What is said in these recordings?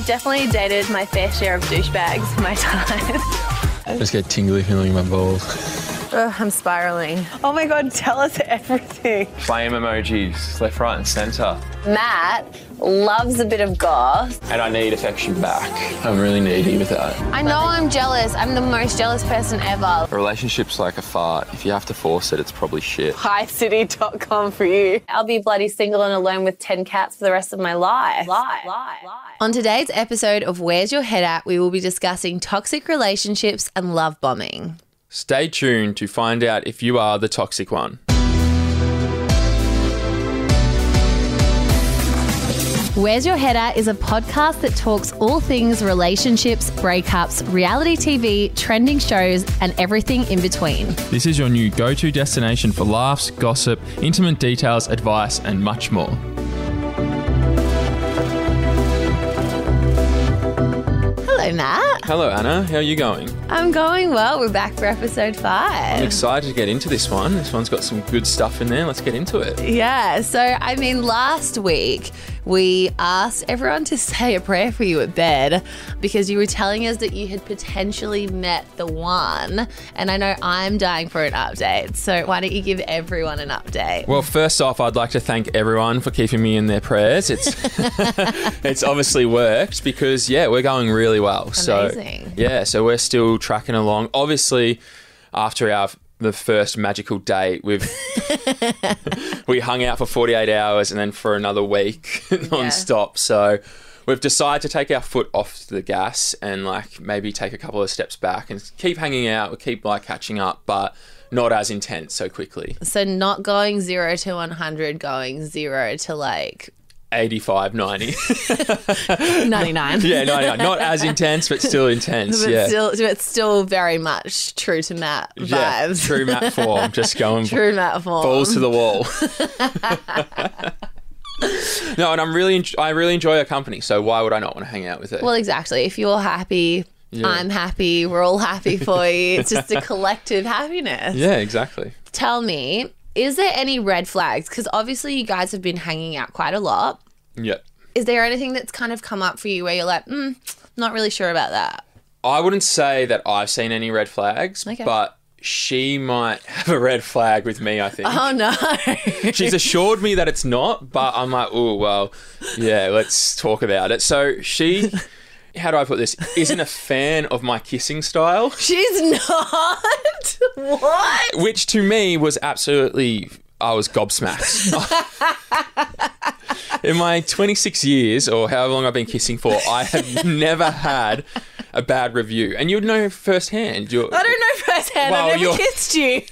I've definitely dated my fair share of douchebags in my time. I just get tingly feeling in my balls. Ugh, I'm spiraling. Oh my god, tell us everything. Flame emojis, left, right, and centre. Matt loves a bit of goth. And I need affection back. I'm really needy with that. I know I'm jealous. I'm the most jealous person ever. A relationship's like a fart. If you have to force it, it's probably shit. HighCity.com for you. I'll be bloody single and alone with 10 cats for the rest of my life. Life. Life. On today's episode of Where's Your Head At, we will be discussing toxic relationships and love bombing. Stay tuned to find out if you are the toxic one. Where's Your Head At is a podcast that talks all things relationships, breakups, reality TV, trending shows, and everything in between. This is your new go to destination for laughs, gossip, intimate details, advice, and much more. Hello, Anna. How are you going? I'm going well. We're back for episode five. I'm excited to get into this one. This one's got some good stuff in there. Let's get into it. Yeah, so I mean, last week we asked everyone to say a prayer for you at bed because you were telling us that you had potentially met the one. And I know I'm dying for an update. So why don't you give everyone an update? Well, first off, I'd like to thank everyone for keeping me in their prayers. It's it's obviously worked because yeah, we're going really well. So yeah, so we're still tracking along. Obviously, after our the first magical date, we've we hung out for 48 hours and then for another week non-stop. So we've decided to take our foot off the gas and like maybe take a couple of steps back and keep hanging out, keep like catching up, but not as intense so quickly. So not going zero to 100, going zero to like 85, 90. 99. yeah, 99. Not as intense, but still intense. But yeah. still, but still very much true to Matt yeah, vibes. true Matt form. Just going True Matt form. balls to the wall. no, and I'm really, I really enjoy her company. So why would I not want to hang out with her? Well, exactly. If you're happy, Yeah. I'm happy. We're all happy for you. It's just a collective happiness. yeah, exactly. Tell me, is there any red flags? Because obviously, you guys have been hanging out quite a lot. Yeah. Is there anything that's kind of come up for you where you're like, mm, not really sure about that? I wouldn't say that I've seen any red flags, Okay. but she might have a red flag with me. I think. Oh no. She's assured me that it's not, but I'm like, oh well, yeah, let's talk about it. So she, how do I put this? Isn't a fan of my kissing style, She's not. what? which to me was absolutely. I was gobsmacked. In my 26 years, or however long I've been kissing for, I have never had a bad review, and you'd know firsthand. You're, I don't know firsthand. Well, I've never kissed you.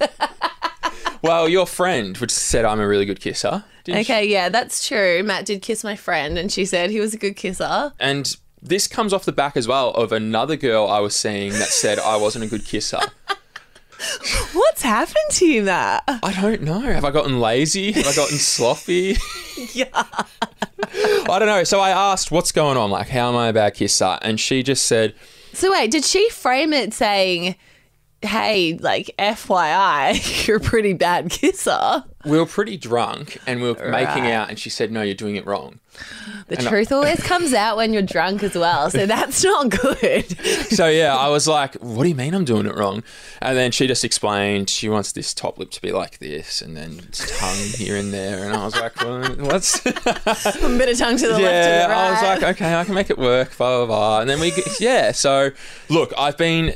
well, your friend, which said I'm a really good kisser. didn't she? okay, yeah, that's true. Matt did kiss my friend, and she said he was a good kisser. And this comes off the back as well of another girl I was seeing that said I wasn't a good kisser. What's happened to you, Matt? I don't know. Have I gotten lazy? Have I gotten sloppy? Yeah. I don't know. So I asked, what's going on? Like, how am I a bad kisser? And she just said, So wait, did she frame it saying, "Hey, like FYI, you're a pretty bad kisser"? we were pretty drunk and we were making out. And she said, no, you're doing it wrong. The And I- truth always comes out when you're drunk as well, so that's not good. So yeah, I was like, what do you mean I'm doing it wrong? And then she just explained she wants this top lip to be like this and then tongue here and there. And I was like, well, what's. a bit of tongue to the left yeah, right. I was like, okay, I can make it work, blah, blah, blah. And then we, yeah. So, look, I've been,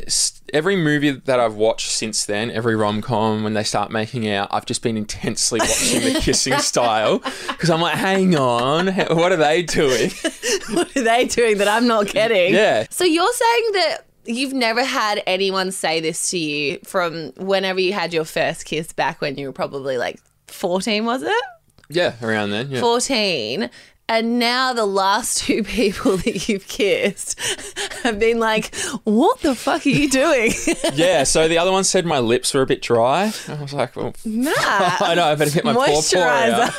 every movie that I've watched since then, every rom com, when they start making out, I've just been intensely watching the kissing style because I'm like, hang on, what are they doing? what are they doing that I'm not getting? Yeah. So you're saying that you've never had anyone say this to you from whenever you had your first kiss back when you were probably like 14, was it? Yeah, around then. Yeah. 14. And now the last two people that you've kissed have been like, what the fuck are you doing? yeah, so the other one said my lips were a bit dry. I was like, well, Matt. I know, I better get my paw Moisturizer.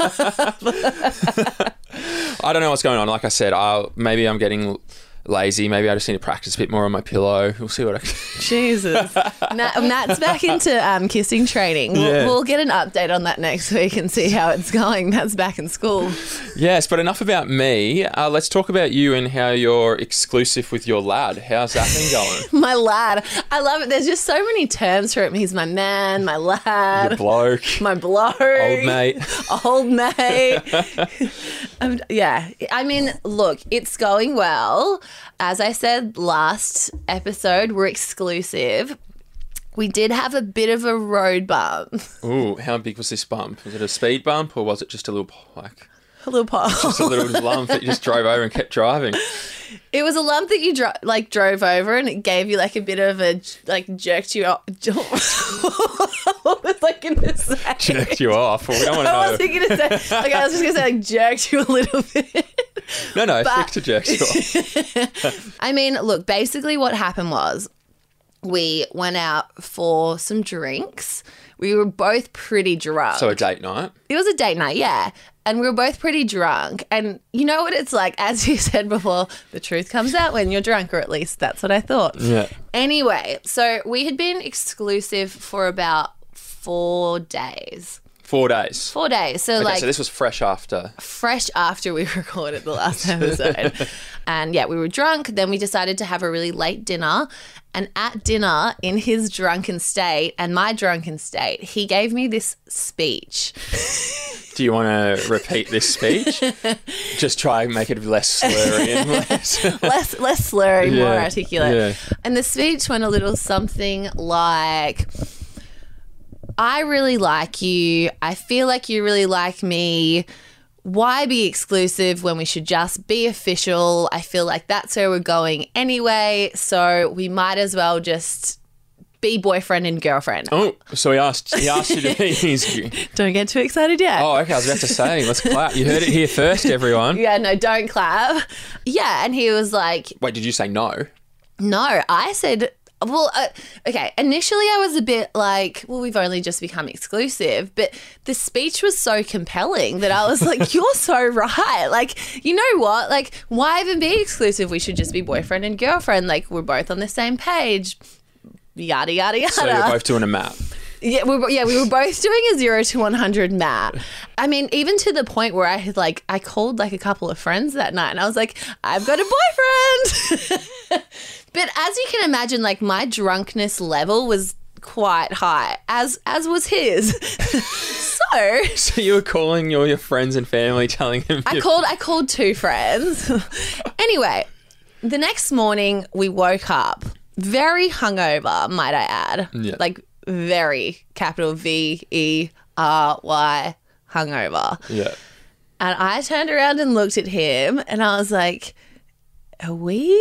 I don't know what's going on. Like I said, I'll, maybe I'm getting lazy. Maybe I just need to practice a bit more on my pillow. We'll see what I can. Jesus. Matt, Matt's back into um, kissing training. We'll, Yeah. we'll get an update on that next week and see how it's going. Matt's back in school. yes, but enough about me. Uh, let's talk about you and how you're exclusive with your lad. How's that been going? My lad. I love it. There's just so many terms for him. He's my man, my lad, Your bloke, my bloke, old mate. old mate. Um, yeah. I mean, look, it's going well. As I said last episode, we're exclusive. We did have a bit of a road bump. Ooh, how big was this bump? Was it a speed bump or was it just a little like A little pop. just a little lump that you just drove over and kept driving? It was a lump that you dro- like drove over, and it gave you like a bit of a like jerked you up. what was I gonna say? Jerked you off. Well, we don't want I to wasn't gonna say. Like I was just gonna say like jerked you a little bit. No, no, but- to jerks you off. I mean, look, basically what happened was we went out for some drinks. We were both pretty drunk. So a date night. it was a date night, yeah. And we were both pretty drunk. And you know what it's like, as you said before, the truth comes out when you're drunk, or at least that's what I thought. Yeah. Anyway, so we had been exclusive for about four days. Four days. Four days. So, Okay, like, so this was fresh after. fresh after we recorded the last episode. and yeah, we were drunk. Then we decided to have a really late dinner. And at dinner, in his drunken state and my drunken state, he gave me this speech. Do you want to repeat this speech? Just try and make it less slurry and less. less less slurry, more articulate. yeah. And the speech went a little something like I really like you. I feel like you really like me. Why be exclusive when we should just be official? I feel like that's where we're going anyway, so we might as well just be boyfriend and girlfriend. oh, so he asked. He asked you to be his. Don't get too excited yet. Oh, okay. I was about to say, let's clap. You heard it here first, everyone. Yeah, no, don't clap. Yeah, and he was like, Wait, did you say no? No, I said, well, uh, okay. Initially, I was a bit like, well, we've only just become exclusive, but the speech was so compelling that I was like, you're so right. Like, you know what? Like, why even be exclusive? We should just be boyfriend and girlfriend. Like, we're both on the same page. Yada yada yada. So you're both doing a map. Yeah, we were, yeah, we were both doing a zero to one hundred map. I mean, even to the point where I had like I called like a couple of friends that night, and I was like, "I've got a boyfriend." but as you can imagine, like my drunkenness level was quite high, as as was his. so So you were calling your, your friends and family, telling him I you- called I called two friends. anyway, the next morning we woke up very hungover, might I add. Yeah. Like very capital V E R Y hungover. Yeah. And I turned around and looked at him and I was like, Are we?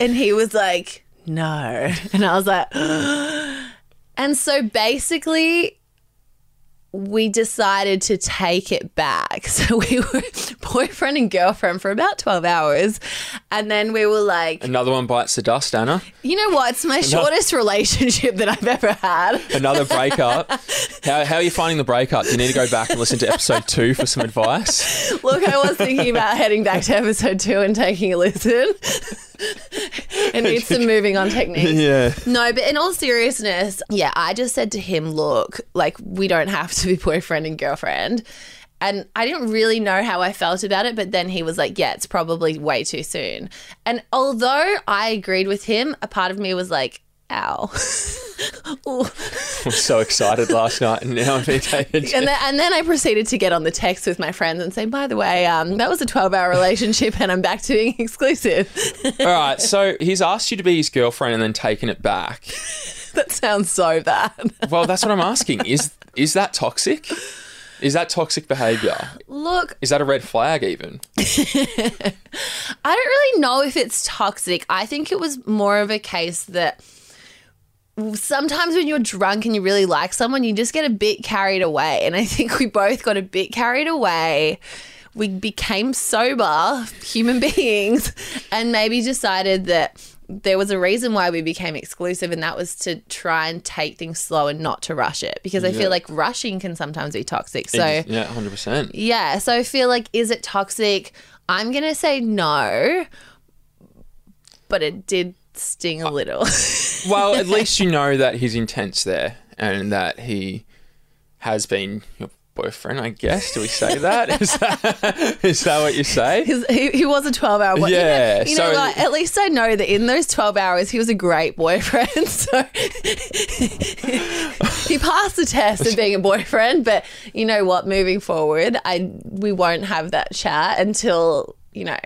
And he was like, No. And I was like, And so basically, we decided to take it back. So we were boyfriend and girlfriend for about 12 hours. And then we were like, Another one bites the dust, Anna. you know what? It's my shortest relationship that I've ever had. Another breakup. how, how are you finding the breakup? Do you need to go back and listen to episode two for some advice? Look, I was thinking about heading back to episode two and taking a listen. It needs some moving on techniques. Yeah. No, but in all seriousness, yeah, I just said to him, look, like, we don't have to be boyfriend and girlfriend. And I didn't really know how I felt about it, but then he was like, yeah, it's probably way too soon. And although I agreed with him, a part of me was like, ow. Ooh. I was so excited last night and now I'm being taken. And then, and then I proceeded to get on the text with my friends and say, by the way, um, that was a 12 hour relationship and I'm back to being exclusive. All right. So he's asked you to be his girlfriend and then taken it back. that sounds so bad. Well, that's what I'm asking. Is is that toxic? Is that toxic behavior? Look, Is that a red flag even? I don't really know if it's toxic. I think it was more of a case that sometimes when you're drunk and you really like someone, you just get a bit carried away. And I think we both got a bit carried away. We became sober human beings and maybe decided that there was a reason why we became exclusive, and that was to try and take things slow and not to rush it because I Yeah. feel like rushing can sometimes be toxic. So, yeah, hundred percent. yeah, so I feel like is it toxic? I'm going to say no. but it did sting a little. Well, at least you know that his intent's there and that he has been your boyfriend, I guess. Do we say that? Is that, is that what you say? He, he was a 12 hour boy. Yeah, You know, you know like, at least I know that in those 12 hours, he was a great boyfriend. So he passed the test of being a boyfriend. But you know what? Moving forward, I we won't have that chat until, you know,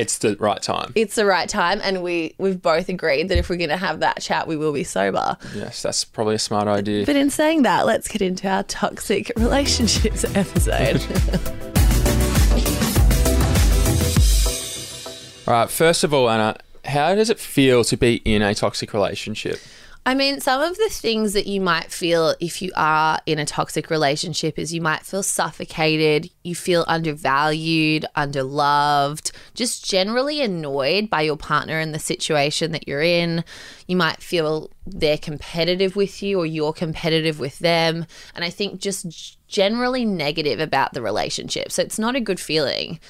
It's the right time. it's the right time. And we, we've both agreed that if we're going to have that chat, we will be sober. Yes, that's probably a smart idea. But in saying that, let's get into our toxic relationships episode. All right, first of all, Anna, how does it feel to be in a toxic relationship? I mean, some of the things that you might feel if you are in a toxic relationship is you might feel suffocated, you feel undervalued, underloved, just generally annoyed by your partner and the situation that you're in. You might feel they're competitive with you or you're competitive with them. And I think just generally negative about the relationship. So it's not a good feeling.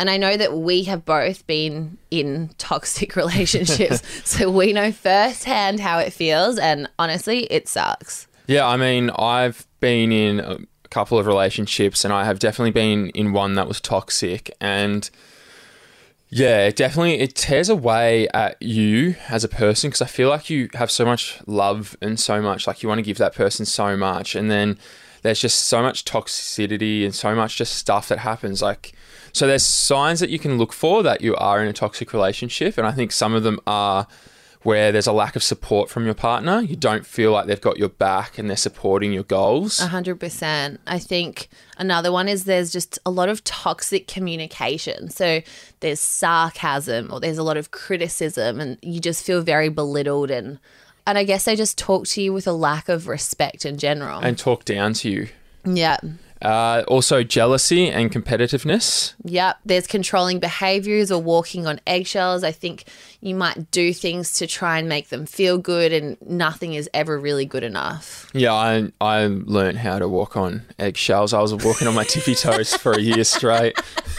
And I know that we have both been in toxic relationships, so we know firsthand how it feels. And honestly, it sucks. Yeah, I mean, I've been in a couple of relationships and I have definitely been in one that was toxic and yeah, it definitely it tears away at you as a person because I feel like you have so much love and so much like you want to give that person so much and then there's just so much toxicity and so much just stuff that happens like so there's signs that you can look for that you are in a toxic relationship and I think some of them are where there's a lack of support from your partner. You don't feel like they've got your back and they're supporting your goals. A hundred percent. I think another one is there's just a lot of toxic communication. So there's sarcasm or there's a lot of criticism, and you just feel very belittled and and I guess they just talk to you with a lack of respect in general. and talk down to you. yeah. Uh, also, jealousy and competitiveness. Yep, there's controlling behaviors or walking on eggshells. I think you might do things to try and make them feel good, and nothing is ever really good enough. Yeah, I I learned how to walk on eggshells. I was walking on my tippy toes for a year straight.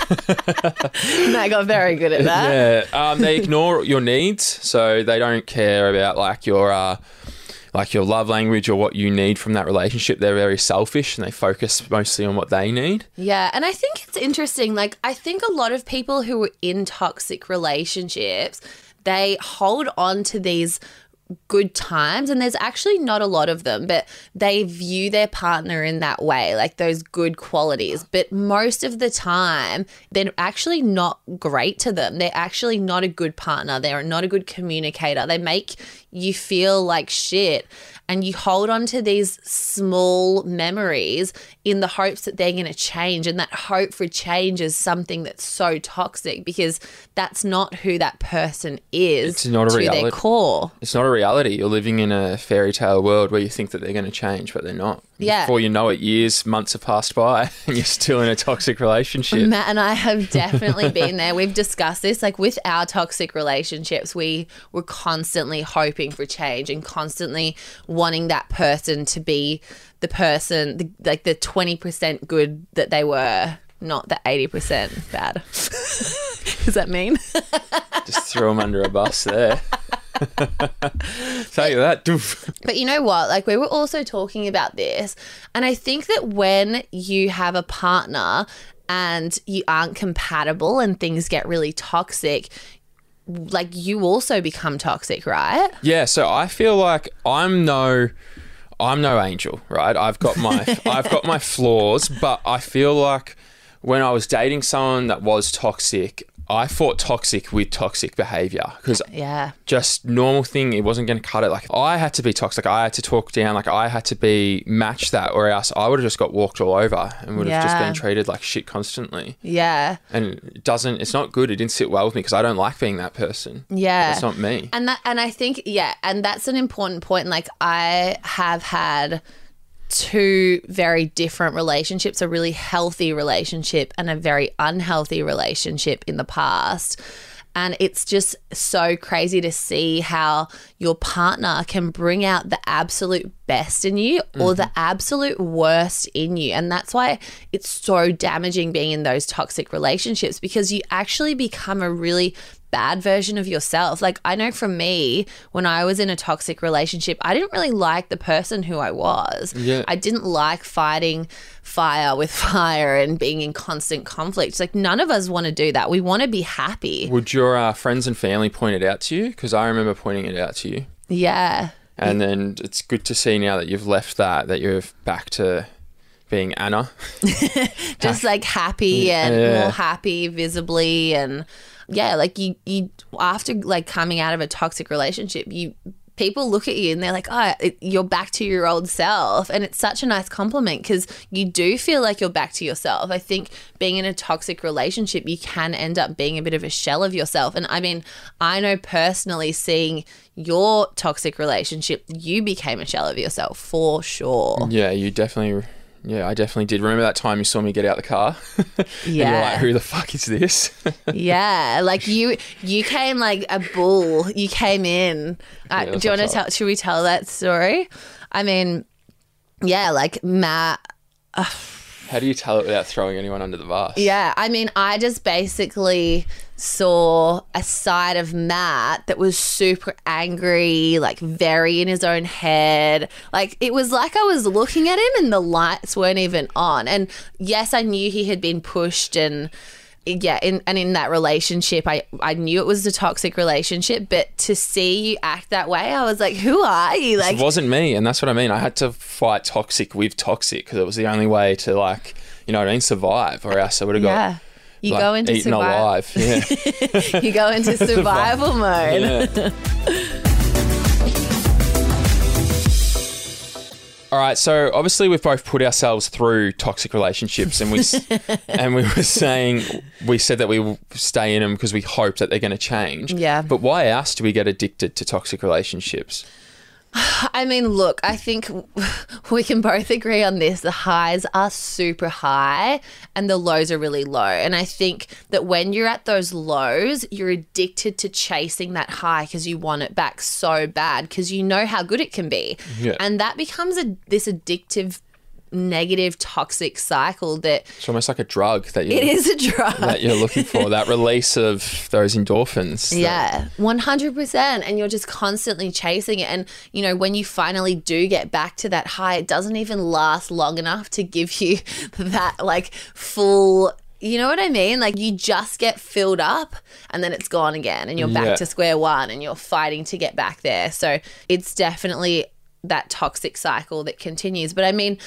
Matt got very good at that. Yeah, um, they ignore your needs, so they don't care about like your uh, like your love language or what you need from that relationship. They're very selfish and they focus mostly on what they need. Yeah, and I think it's interesting. Like, I think a lot of people who are in toxic relationships, they hold on to these good times and there's actually not a lot of them but they view their partner in that way like those good qualities. But most of the time they're actually not great to them. They're actually not a good partner. They're not a good communicator. They make you feel like shit and you hold on to these small memories in the hopes that they're going to change and that hope for change is something that's so toxic because that's not who that person is It's not a to their reality. core It's not a reality. You're living in a fairy tale world where you think that they're going to change, but they're not. Yeah. Before you know it, years, months have passed by, and you're still in a toxic relationship. Matt and I have definitely been there. We've discussed this. Like with our toxic relationships, we were constantly hoping for change and constantly wanting that person to be the person, the, like the 20% good that they were, not the 80% bad. Does that mean? Just throw them under a bus there. Tell you that. doof. But you know what? Like, we were also talking about this. And I think that when you have a partner and you aren't compatible and things get really toxic, like, you also become toxic, right? Yeah, so I feel like I'm no I'm no angel, right? I've got my I've got my flaws, but I feel like when I was dating someone that was toxic, I fought toxic with toxic behavior because Yeah. just normal thing it wasn't going to cut it like i had to be toxic i had to talk down like i had to be match that or else i would have just got walked all over and would have just been treated like shit constantly Yeah. and it doesn't it's not good it didn't sit well with me because i don't like being that person Yeah. it's not me And that and I think yeah, and that's an important point. Like I have had two very different relationships, a really healthy relationship and a very unhealthy relationship in the past. And it's just so crazy to see how your partner can bring out the absolute best in you or the mm-hmm. absolute worst in you. And that's why it's so damaging being in those toxic relationships because you actually become a really bad version of yourself. Like, I know for me, when I was in a toxic relationship, I didn't really like the person who I was. Yeah. I didn't like fighting fire with fire and being in constant conflict. Like, none of us want to do that. We want to be happy. Would your uh, friends and family point it out to you? Because I remember pointing it out to you. Yeah. And then it's good to see now that you've left that, that you're back to being Anna. just like happy and Yeah. more happy visibly and yeah like you you after like coming out of a toxic relationship you people look at you and they're like oh you're back to your old self and it's such a nice compliment because you do feel like you're back to yourself i think being in a toxic relationship you can end up being a bit of a shell of yourself and i mean i know personally seeing your toxic relationship you became a shell of yourself for sure Yeah, you definitely. Yeah, I definitely did. Remember that time you saw me get out the car? and you're Yeah. like, who the fuck is this? Yeah, like you you came like a bull. You came in. Uh, Yeah, do you want to tell? Should we tell that story? I mean, yeah, like Matt. How do you tell it without throwing anyone under the bus? Yeah, I mean, I just basically saw a side of Matt that was super angry, like very in his own head. Like it was like I was looking at him and the lights weren't even on. And yes, I knew he had been pushed and yeah, in, and in that relationship, I, I knew it was a toxic relationship, but to see you act that way, I was like, who are you? Like, It wasn't me, and that's what I mean. I had to fight toxic with toxic because it was the only way to like, you know what I mean, survive, or else I would have got yeah. You like, go into eaten survival. alive. Yeah. You go into survival mode. All right, so obviously we've both put ourselves through toxic relationships, and we and we were saying we said that we stay in them because we hope that they're going to change. Yeah. But why else do we get addicted to toxic relationships? I mean, look, I think we can both agree on this. The highs are super high and the lows are really low. And I think that when you're at those lows, you're addicted to chasing that high because you want it back so bad because you know how good it can be. Yeah. And that becomes a this addictive, negative, toxic cycle that It's almost like a drug that you it is a drug. that you're looking for. that release of those endorphins. that- Yeah, 100%. And you're just constantly chasing it. And, you know, when you finally do get back to that high, it doesn't even last long enough to give you that, like, full. You know what I mean? Like, you just get filled up and then it's gone again. And you're back Yeah. to square one and you're fighting to get back there. So it's definitely that toxic cycle that continues. But I mean,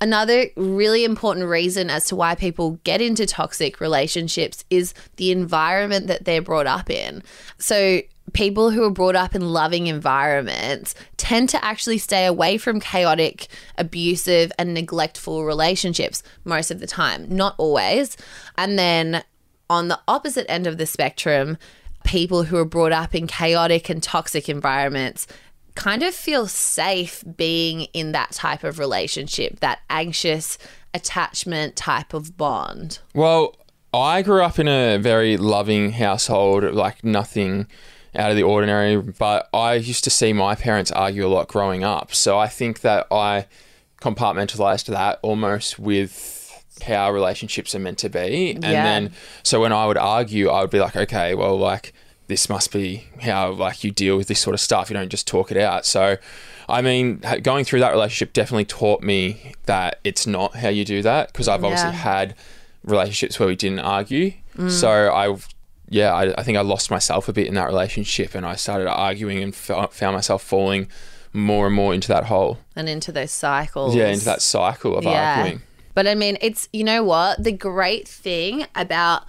another really important reason as to why people get into toxic relationships is the environment that they're brought up in. So, people who are brought up in loving environments tend to actually stay away from chaotic, abusive, and neglectful relationships most of the time, not always. And then on the opposite end of the spectrum, people who are brought up in chaotic and toxic environments kind of feel safe being in that type of relationship, that anxious attachment type of bond. Well, I grew up in a very loving household, like nothing out of the ordinary, but I used to see my parents argue a lot growing up. So I think that I compartmentalized that almost with how relationships are meant to be. And Yeah. then, so when I would argue, I would be like, okay, well, like, this must be how like you deal with this sort of stuff. You don't just talk it out. So, I mean, going through that relationship definitely taught me that it's not how you do that because I've obviously had relationships where we didn't argue. Mm. So I, yeah, I, I think I lost myself a bit in that relationship, and I started arguing and fo- found myself falling more and more into that hole. and into those cycles. Yeah, into that cycle of arguing. But I mean, it's, you know what? The great thing about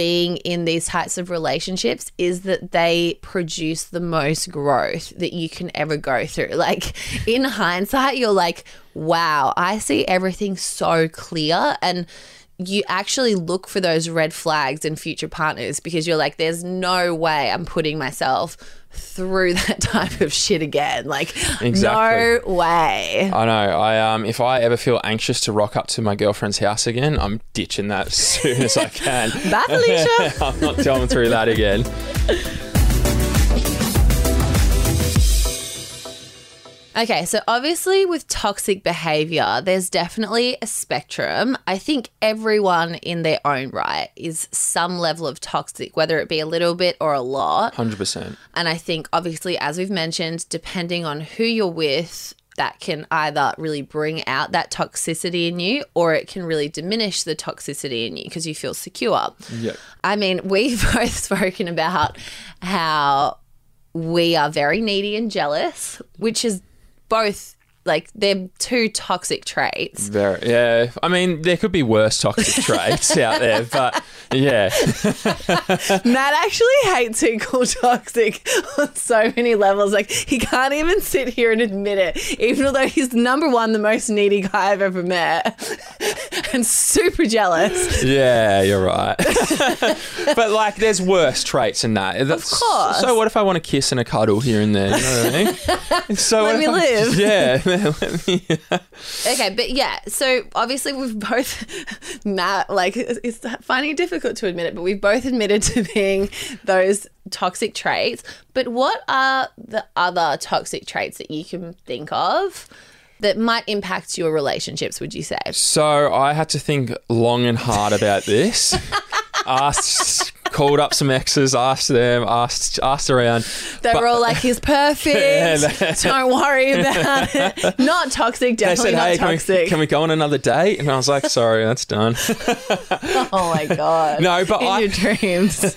being in these types of relationships is that they produce the most growth that you can ever go through. Like in hindsight, you're like, wow, I see everything so clear. And you actually look for those red flags in future partners because you're like, there's no way I'm putting myself through that type of shit again. Like, Exactly. no way. I know. I um, if I ever feel anxious to rock up to my girlfriend's house again, I'm ditching that as soon as I can. Bye, Felicia. I'm not going through that again. Okay, so obviously with toxic behavior, there's definitely a spectrum. I think everyone in their own right is some level of toxic, whether it be a little bit or a lot. 100%. And I think, obviously, as we've mentioned, depending on who you're with, that can either really bring out that toxicity in you or it can really diminish the toxicity in you because you feel secure. Yep. I mean, we've both spoken about how we are very needy and jealous, which is both like they're two toxic traits. Very, yeah. I mean, there could be worse toxic traits out there, but yeah. Matt actually hates being called toxic on so many levels. Like he can't even sit here and admit it, even though he's number one, the most needy guy I've ever met, and super jealous. Yeah, you're right. but like, there's worse traits than that. Of course. So what if I want to kiss and a cuddle here and there? You know what I mean? So Let me I- live. Yeah. let me- Okay, but yeah, so obviously we've both, Matt, like it's finding it difficult to admit it, but we've both admitted to being those toxic traits. But what are the other toxic traits that you can think of that might impact your relationships? Would you say? So I had to think long and hard about this. asked, called up some exes, asked them, asked, asked around. They were all like, "He's perfect. Yeah, they- Don't worry about it. Not toxic. They Definitely said, not "Hey, can we, toxic." can we go on another date?" And I was like, "Sorry, that's done." oh my god. No, but In I- your dreams.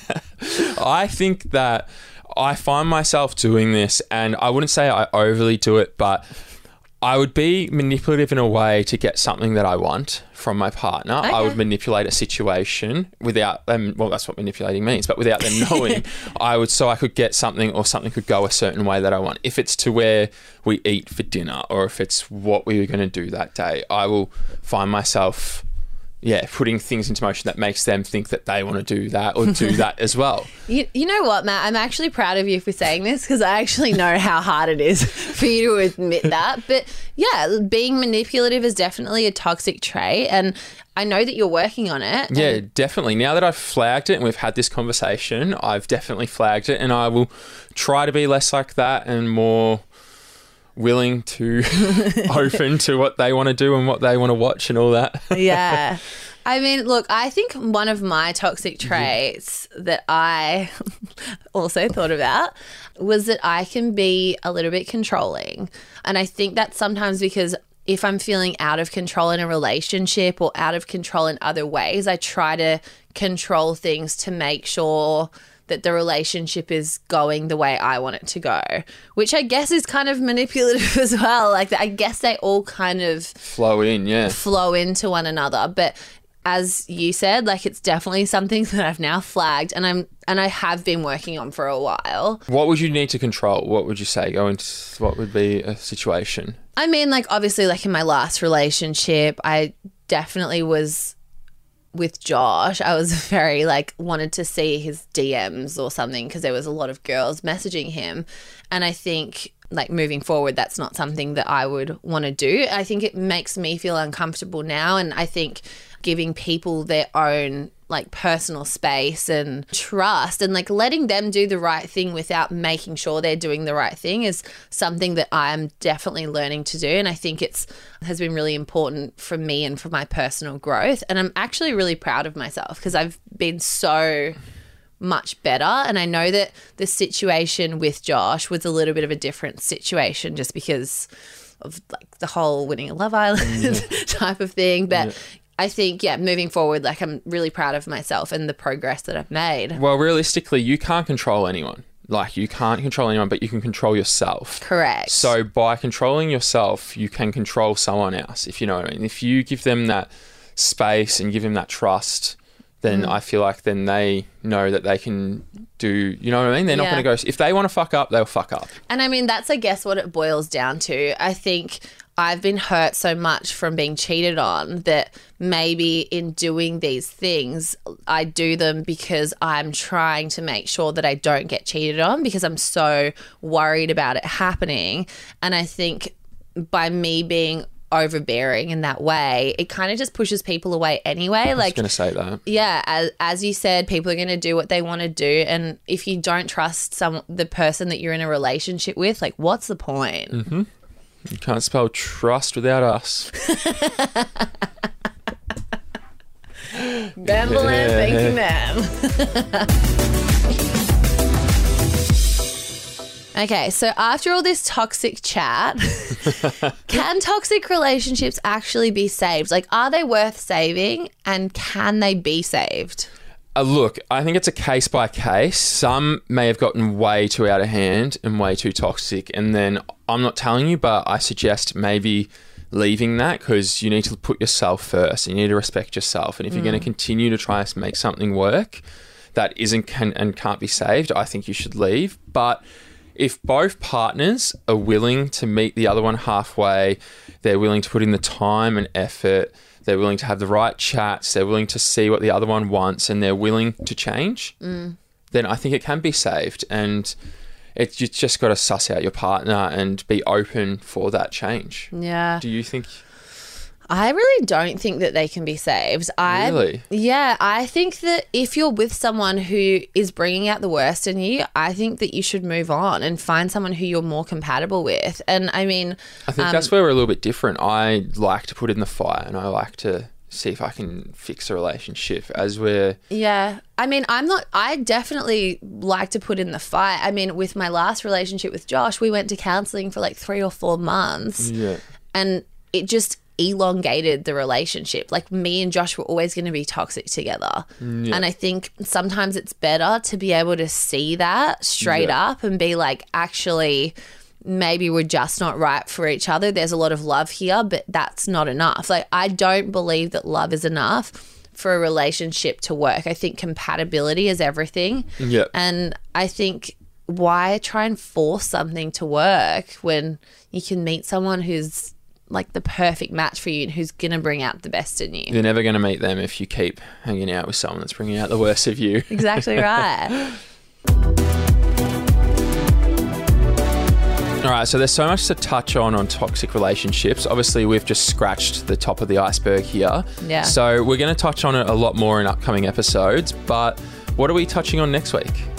I think that I find myself doing this, and I wouldn't say I overly do it, but I would be manipulative in a way to get something that I want from my partner. I would manipulate a situation without them. Well, that's what manipulating means, but without them knowing, I would so I could get something or something could go a certain way that I want. If it's to where we eat for dinner, or if it's what we were going to do that day, I will find myself. Yeah, putting things into motion that makes them think that they want to do that or do that as well. You, you know what, Matt? I'm actually proud of you for saying this because I actually know how hard it is for you to admit that. But yeah, being manipulative is definitely a toxic trait. And I know that you're working on it. Yeah, definitely. Now that I've flagged it and we've had this conversation, I've definitely flagged it and I will try to be less like that and more willing to open to what they want to do and what they want to watch and all that. yeah. I mean, look, I think one of my toxic mm-hmm. traits that I also thought about was that I can be a little bit controlling. And I think that's sometimes because if I'm feeling out of control in a relationship or out of control in other ways, I try to control things to make sure that the relationship is going the way I want it to go, which I guess is kind of manipulative as well. Like, I guess they all kind of Flow in, yeah. flow into one another. But as you said, like it's definitely something that I've now flagged and I'm and I have been working on for a while. What would you need to control? What would you say? Go into what would be a situation? I mean, like obviously like in my last relationship, I definitely was with Josh, I was very like wanted to see his DMs or something because there was a lot of girls messaging him. And I think like moving forward, that's not something that I would want to do. I think it makes me feel uncomfortable now. And I think giving people their own like personal space and trust and like letting them do the right thing without making sure they're doing the right thing is something that I'm definitely learning to do and I think it's has been really important for me and for my personal growth and I'm actually really proud of myself because I've been so much better and I know that the situation with Josh was a little bit of a different situation just because of like the whole winning a Love Island mm. type of thing but I think, yeah, moving forward, like I'm really proud of myself and the progress that I've made. Well, realistically, you can't control anyone. Like you can't control anyone, but you can control yourself. Correct. So by controlling yourself, you can control someone else, if you know what I mean. If you give them that space and give them that trust, then Mm. I feel like then they know that they can do, you know what I mean? They're not going to go, if they want to fuck up, they'll fuck up. And I mean, that's, I guess, what it boils down to. I think I've been hurt so much from being cheated on that maybe in doing these things, I do them because I'm trying to make sure that I don't get cheated on because I'm so worried about it happening. And I think by me being overbearing in that way, it kind of just pushes people away anyway. I was Like, going to say that. yeah as, as you said people are going to do what they want to do and if you don't trust some the person that you're in a relationship with like what's the point mm-hmm. You can't spell trust without us. Bamble and you, ma'am. okay, so after all this toxic chat, can toxic relationships actually be saved? Like, are they worth saving and can they be saved? Uh, look, I think it's a case by case. Some may have gotten way too out of hand and way too toxic. And then I'm not telling you, but I suggest maybe leaving that because you need to put yourself first. You need to respect yourself. And if you're going to continue to try to make something work that isn't can, and can't be saved, I think you should leave. But if both partners are willing to meet the other one halfway, they're willing to put in the time and effort, they're willing to have the right chats, they're willing to see what the other one wants, and they're willing to change, mm. then I think it can be saved. And it's you just got to suss out your partner and be open for that change. Yeah. Do you think? I really don't think that they can be saved. I Really? Yeah, I think that if you're with someone who is bringing out the worst in you, I think that you should move on and find someone who you're more compatible with. And I mean, I think that's um, where we're a little bit different. I like to put in the fire, and I like to see if I can fix a relationship as we're Yeah. I mean, I'm not, I definitely like to put in the fight. I mean, with my last relationship with Josh, we went to counseling for like three or four months yeah. and it just elongated the relationship. Like, me and Josh were always going to be toxic together. Mm, and I think sometimes it's better to be able to see that straight Yeah. up and be like, actually, maybe we're just not right for each other. There's a lot of love here, but that's not enough. Like, I don't believe that love is enough for a relationship to work. I think compatibility is everything. Yeah. And I think why try and force something to work when you can meet someone who's like the perfect match for you and who's going to bring out the best in you? You're never going to meet them if you keep hanging out with someone that's bringing out the worst of you. Exactly right. All right, so there's so much to touch on on toxic relationships. Obviously, we've just scratched the top of the iceberg here. Yeah. So we're going to touch on it a lot more in upcoming episodes. But what are we touching on next week?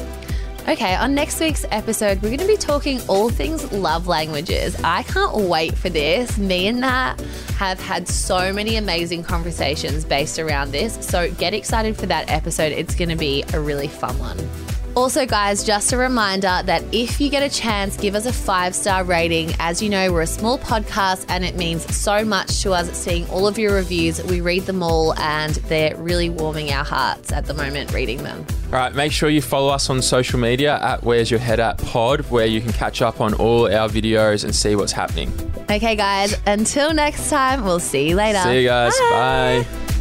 Okay, on next week's episode, we're going to be talking all things love languages. I can't wait for this. Me and Nat have had so many amazing conversations based around this. So get excited for that episode. It's going to be a really fun one. Also, guys, just a reminder that if you get a chance, give us a five star rating. As you know, we're a small podcast and it means so much to us seeing all of your reviews. We read them all and they're really warming our hearts at the moment reading them. All right, make sure you follow us on social media at Where's Your Head At Pod, where you can catch up on all our videos and see what's happening. Okay, guys, until next time, we'll see you later. See you guys. Bye.